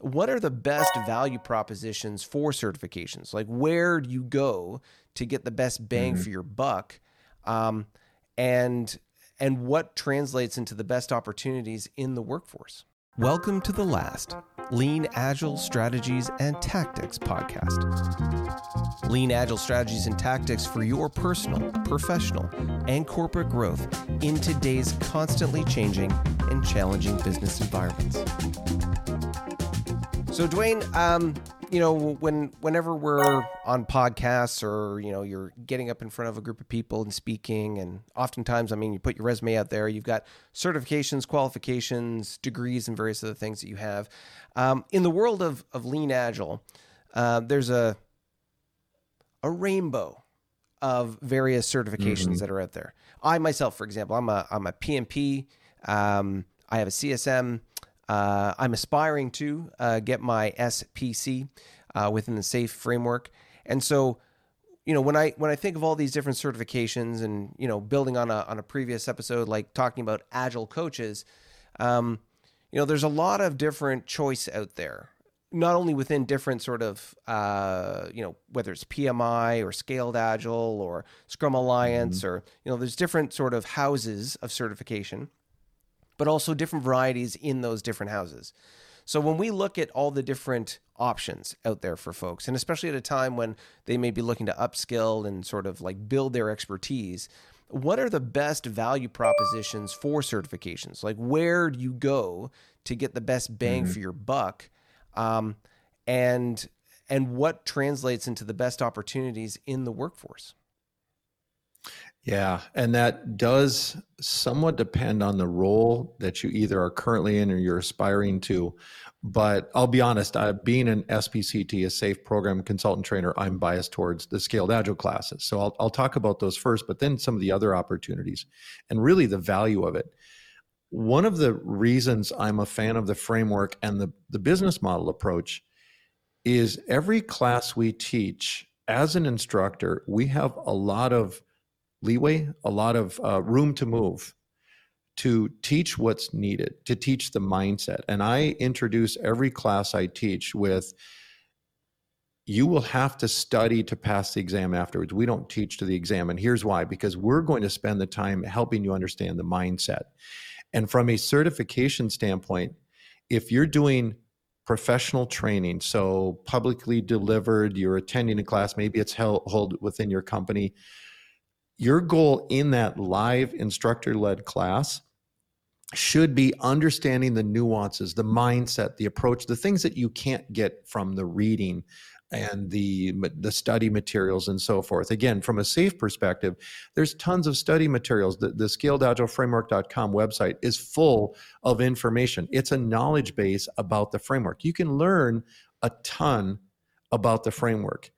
what are the best value propositions for certifications? Like, where do you go to get the best bang mm-hmm. for your buck? Um, and and what translates into the best opportunities in the workforce? Welcome to the last Lean Agile Strategies and Tactics podcast. Lean Agile Strategies and Tactics for your personal, professional, and corporate growth in today's constantly changing and challenging business environments. So, Dwayne, um, you know, when whenever we're on podcasts or you know you're getting up in front of a group of people and speaking, and oftentimes, I mean, you put your resume out there, you've got certifications, qualifications, degrees, and various other things that you have. Um, in the world of of lean agile, uh, there's a a rainbow of various certifications mm-hmm. that are out there. I myself, for example, I'm a I'm a PMP. Um, I have a CSM. Uh, I'm aspiring to uh, get my SPC uh, within the SAFe framework, and so you know when I when I think of all these different certifications, and you know building on a on a previous episode, like talking about agile coaches, um, you know there's a lot of different choice out there. Not only within different sort of, uh, you know, whether it's PMI or Scaled Agile or Scrum Alliance, mm-hmm. or you know, there's different sort of houses of certification but also different varieties in those different houses. So when we look at all the different options out there for folks, and especially at a time when they may be looking to upskill and sort of like build their expertise, what are the best value propositions for certifications? Like where do you go to get the best bang mm-hmm. for your buck? Um, and and what translates into the best opportunities in the workforce? Yeah, and that does somewhat depend on the role that you either are currently in or you're aspiring to. But I'll be honest, I, being an SPCT, a SAFe program consultant trainer, I'm biased towards the scaled agile classes. So I'll, I'll talk about those first, but then some of the other opportunities and really the value of it. One of the reasons I'm a fan of the framework and the, the business model approach is every class we teach as an instructor, we have a lot of leeway, a lot of uh, room to move to teach what's needed, to teach the mindset. And I introduce every class I teach with you will have to study to pass the exam afterwards. We don't teach to the exam. And here's why because we're going to spend the time helping you understand the mindset. And from a certification standpoint, if you're doing professional training, so publicly delivered, you're attending a class, maybe it's held, within your company, your goal in that live instructor led class should be understanding the nuances, the mindset, the approach, the things that you can't get from the reading and the the study materials and so forth. Again, from a SAFe perspective, there's tons of study materials. The, the scaledagileframework.com website is full of information. It's a knowledge base about the framework. You can learn a ton about the framework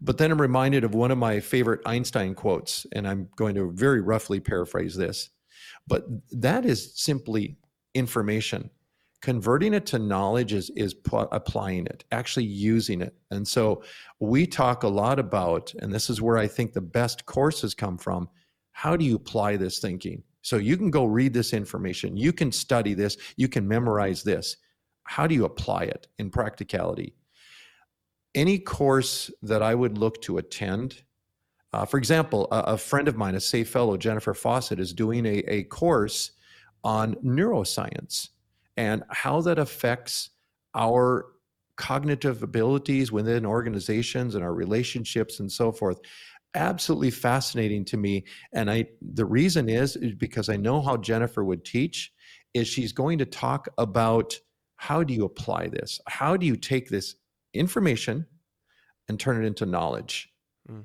but then I'm reminded of one of my favorite Einstein quotes, and I'm going to very roughly paraphrase this. But that is simply information. Converting it to knowledge is, is applying it, actually using it. And so we talk a lot about, and this is where I think the best courses come from how do you apply this thinking? So you can go read this information, you can study this, you can memorize this. How do you apply it in practicality? Any course that I would look to attend, uh, for example, a, a, friend of mine, a SAFe fellow, Jennifer Fawcett, is doing a, a course on neuroscience and how that affects our cognitive abilities within organizations and our relationships and so forth. Absolutely fascinating to me. And i the reason is, is because i know how jennifer would teach is she's going to talk about how do you apply this? How do you take this information and turn it into knowledge. Mm.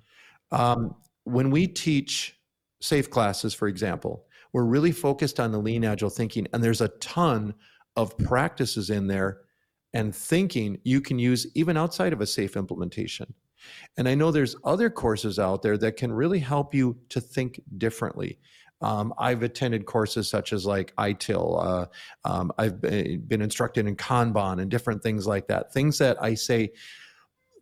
Um, when we teach SAFe classes, for example, we're really focused on the lean agile thinking, and there's a ton of practices in there and thinking you can use even outside of a SAFe implementation. And I know there's other courses out there that can really help you to think differently. Um, I've attended courses such as like ITIL. Uh, um, I've been instructed in Kanban and different things like that. Things that I say,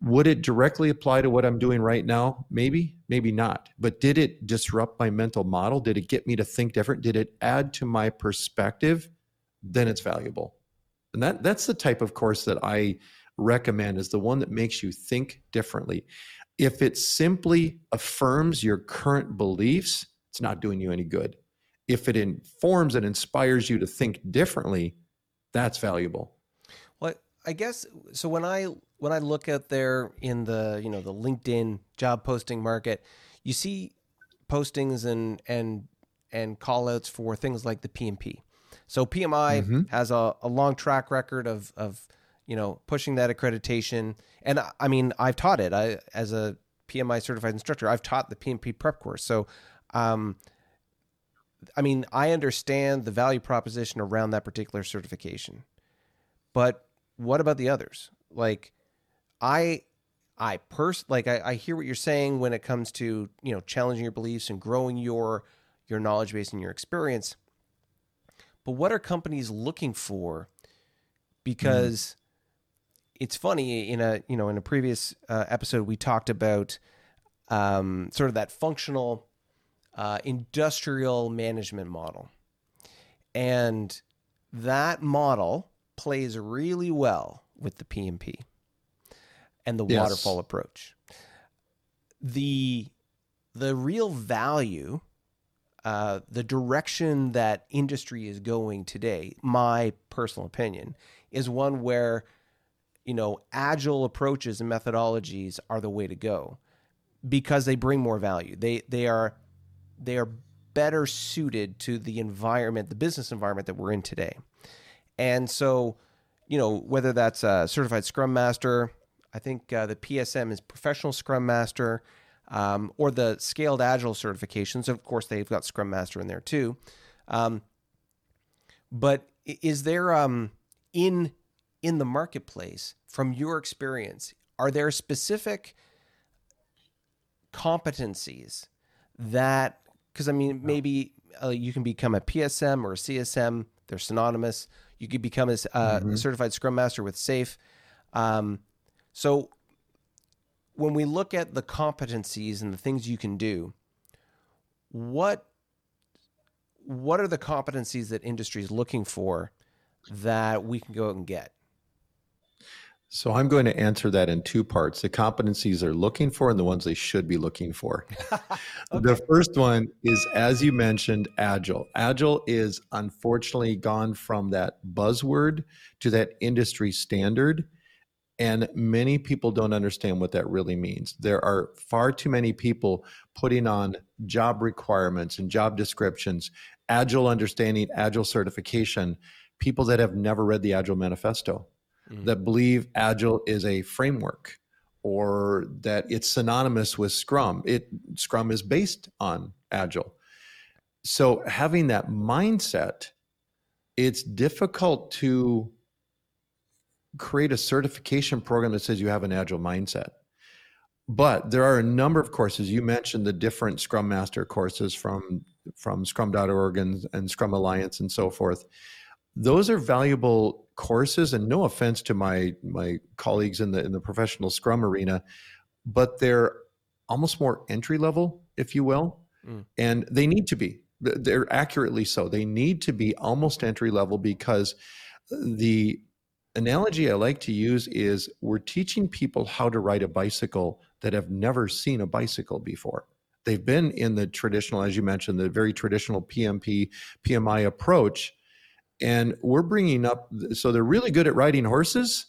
would it directly apply to what I'm doing right now? Maybe, maybe not. But did it disrupt my mental model? Did it get me to think different? Did it add to my perspective? Then it's valuable. And that that's the type of course that I recommend is the one that makes you think differently. If it simply affirms your current beliefs, it's not doing you any good. If it informs and inspires you to think differently, that's valuable. Well, I guess so when I when I look out there in the, you know, the LinkedIn job posting market, you see postings and and and call outs for things like the PMP. So PMI mm-hmm. has a, a long track record of of you know pushing that accreditation, and I mean I've taught it. I as a PMI certified instructor, I've taught the PMP prep course. So, um, I mean I understand the value proposition around that particular certification, but what about the others? Like, I I pers like I, I hear what you're saying when it comes to you know challenging your beliefs and growing your your knowledge base and your experience but what are companies looking for? Because mm. it's funny in a you know in a previous uh, episode we talked about um, sort of that functional uh, industrial management model, and that model plays really well with the PMP and the yes. waterfall approach. The the real value uh, the direction that industry is going today, my personal opinion, is one where you know agile approaches and methodologies are the way to go because they bring more value. They they are they are better suited to the environment, the business environment that we're in today. And so, you know, whether that's a certified Scrum Master, I think uh, the PSM is professional Scrum Master um, or the scaled agile certifications. Of course, they've got Scrum Master in there too. Um, but is there um, in in the marketplace, from your experience, are there specific competencies that? Because I mean, maybe uh, you can become a PSM or a CSM. They're synonymous. You could become a uh, mm-hmm. certified Scrum Master with SAFe. Um, so, when we look at the competencies and the things you can do, what what are the competencies that industry is looking for that we can go out and get? So I'm going to answer that in two parts. The competencies they're looking for and the ones they should be looking for. okay. The first one is as you mentioned agile. Agile is unfortunately gone from that buzzword to that industry standard and many people don't understand what that really means. There are far too many people putting on job requirements and job descriptions, agile understanding, agile certification, people that have never read the Agile Manifesto, mm. that believe agile is a framework or that it's synonymous with Scrum. It Scrum is based on agile. So having that mindset, it's difficult to create a certification program that says you have an agile mindset. But there are a number of courses. You mentioned the different Scrum Master courses from from Scrum.org and, and Scrum Alliance and so forth. Those are valuable courses, and no offense to my my colleagues in the in the professional Scrum arena, but they're almost more entry level, if you will, mm. and they need to be. They're accurately so. They need to be almost entry level because the analogy I like to use is we're teaching people how to ride a bicycle that have never seen a bicycle before. They've been in the traditional, as you mentioned, the very traditional PMP, PMI approach. And we're bringing up, so they're really good at riding horses.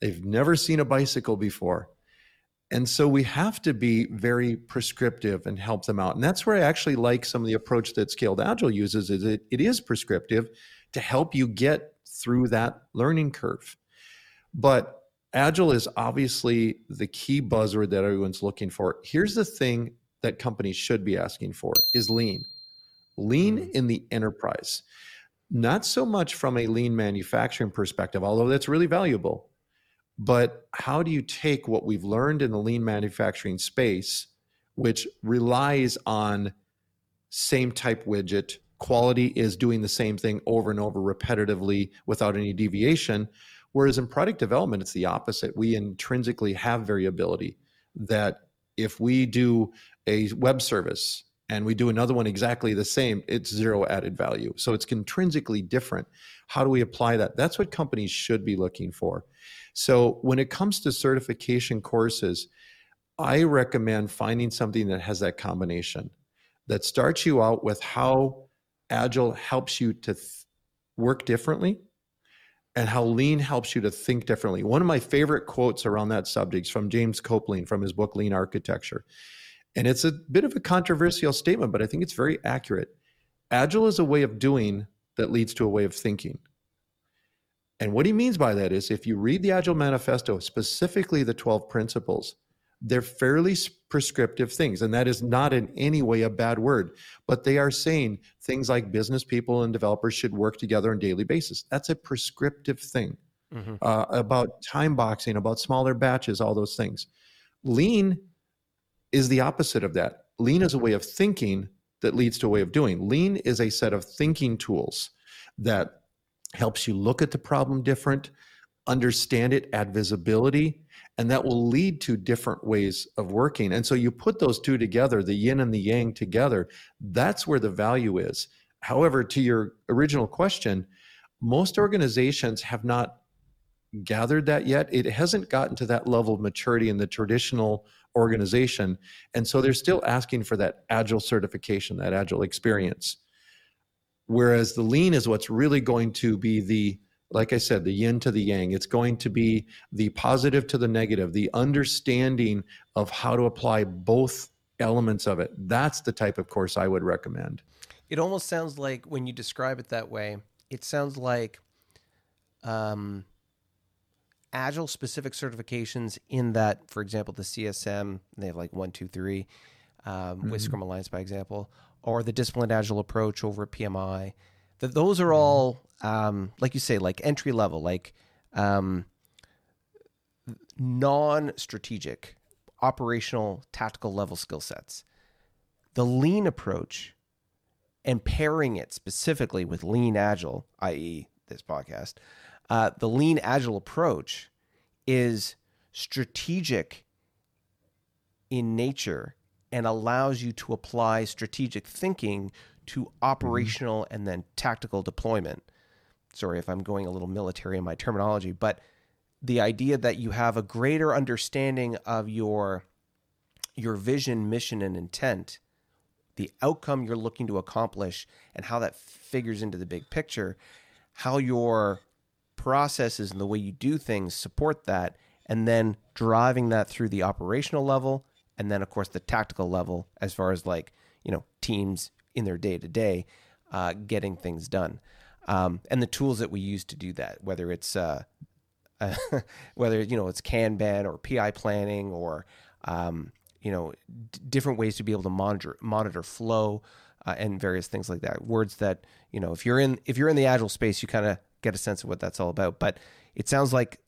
They've never seen a bicycle before. And so we have to be very prescriptive and help them out. And that's where I actually like some of the approach that Scaled Agile uses is it, it is prescriptive to help you get through that learning curve. But agile is obviously the key buzzword that everyone's looking for. Here's the thing that companies should be asking for is lean. Lean mm-hmm. in the enterprise. Not so much from a lean manufacturing perspective, although that's really valuable. But how do you take what we've learned in the lean manufacturing space, which relies on same type widget, quality is doing the same thing over and over repetitively without any deviation. Whereas in product development, it's the opposite. We intrinsically have variability that if we do a web service and we do another one exactly the same, it's zero added value. So it's intrinsically different. How do we apply that? That's what companies should be looking for. So when it comes to certification courses, I recommend finding something that has that combination that starts you out with how Agile helps you to th- work differently and how lean helps you to think differently. One of my favorite quotes around that subject is from James Coplien from his book Lean Architecture. And it's a bit of a controversial statement, but I think it's very accurate. Agile is a way of doing that leads to a way of thinking. And what he means by that is if you read the Agile Manifesto, specifically the 12 principles, they're fairly prescriptive things. And that is not in any way a bad word, but they are saying things like business people and developers should work together on a daily basis. That's a prescriptive thing mm-hmm. uh, about time boxing, about smaller batches, all those things. Lean is the opposite of that. Lean is a way of thinking that leads to a way of doing. Lean is a set of thinking tools that helps you look at the problem different, understand it, add visibility, and that will lead to different ways of working. And so you put those two together, the yin and the yang together, that's where the value is. However, to your original question, most organizations have not gathered that yet. It hasn't gotten to that level of maturity in the traditional organization. And so they're still asking for that agile certification, that agile experience. Whereas the lean is what's really going to be the like I said, the yin to the yang. It's going to be the positive to the negative, the understanding of how to apply both elements of it. That's the type of course I would recommend. It almost sounds like when you describe it that way, it sounds like um, agile specific certifications in that, for example, the CSM, they have like one, two, three, um, mm-hmm. with Scrum Alliance, by example, or the disciplined agile approach over at PMI that those are mm-hmm. all um, like you say like entry level like um, non-strategic operational tactical level skill sets the lean approach and pairing it specifically with lean agile i.e this podcast uh, the lean agile approach is strategic in nature and allows you to apply strategic thinking to operational and then tactical deployment. Sorry if I'm going a little military in my terminology, but the idea that you have a greater understanding of your your vision, mission and intent, the outcome you're looking to accomplish and how that figures into the big picture, how your processes and the way you do things support that and then driving that through the operational level and then of course the tactical level as far as like, you know, teams in their day to day, getting things done. Um, and the tools that we use to do that, whether it's uh, uh, whether you know it's Kanban or PI planning or um, you know d- different ways to be able to monitor monitor flow uh, and various things like that. Words that you know if you're in if you're in the agile space, you kind of get a sense of what that's all about. But it sounds like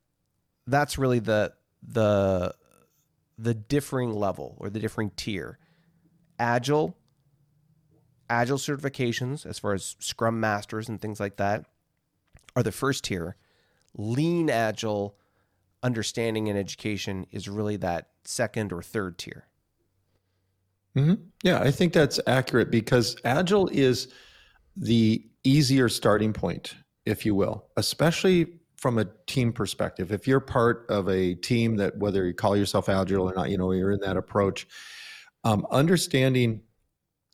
that's really the the the differing level or the differing tier. Agile Agile certifications, as far as Scrum Masters and things like that, are the first tier. Lean Agile understanding and education is really that second or third tier. Mm-hmm. Yeah, I think that's accurate because Agile is the easier starting point, if you will, especially from a team perspective. If you're part of a team that, whether you call yourself Agile or not, you know, you're in that approach, um, understanding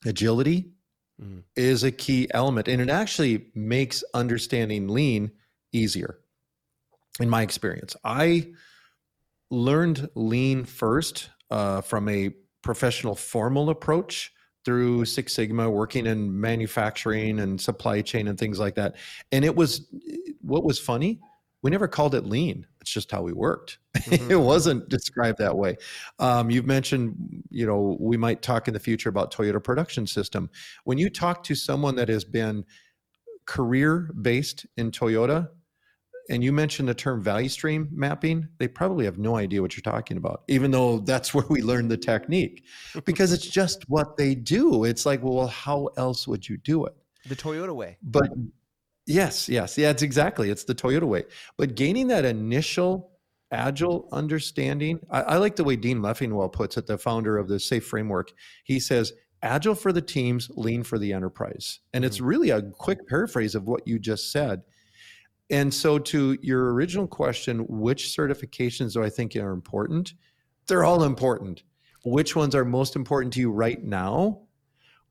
agility mm. is a key element. And it actually makes understanding lean easier, in my experience. I learned lean first uh, from a professional formal approach through Six Sigma, working in manufacturing and supply chain and things like that. And it was what was funny we never called it lean. It's just how we worked. Mm-hmm. it wasn't described that way. Um, you've mentioned, you know, we might talk in the future about Toyota production system. When you talk to someone that has been career based in Toyota, and you mentioned the term value stream mapping, they probably have no idea what you're talking about, even though that's where we learned the technique, because it's just what they do. It's like, well, how else would you do it? The Toyota way. But Yes, yes. Yeah, it's exactly. It's the Toyota way. But gaining that initial agile understanding, I, I like the way Dean Leffingwell puts it, the founder of the SAFe framework. He says, agile for the teams, lean for the enterprise. And it's mm. really a quick paraphrase of what you just said. And so, to your original question, which certifications do I think are important? They're all important. Which ones are most important to you right now?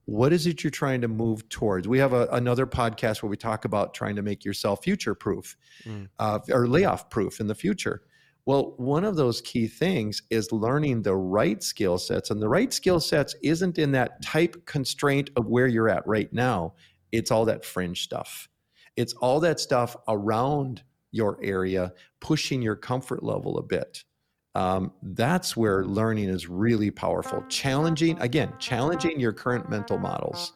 What is it you're trying to move towards? We have a, another podcast where we talk about trying to make yourself future proof mm. uh, or layoff proof in the future. Well, one of those key things is learning the right skill sets. And the right skill sets isn't in that type constraint of where you're at right now, it's all that fringe stuff. It's all that stuff around your area, pushing your comfort level a bit. Um, that's where learning is really powerful. Challenging, again, challenging your current mental models.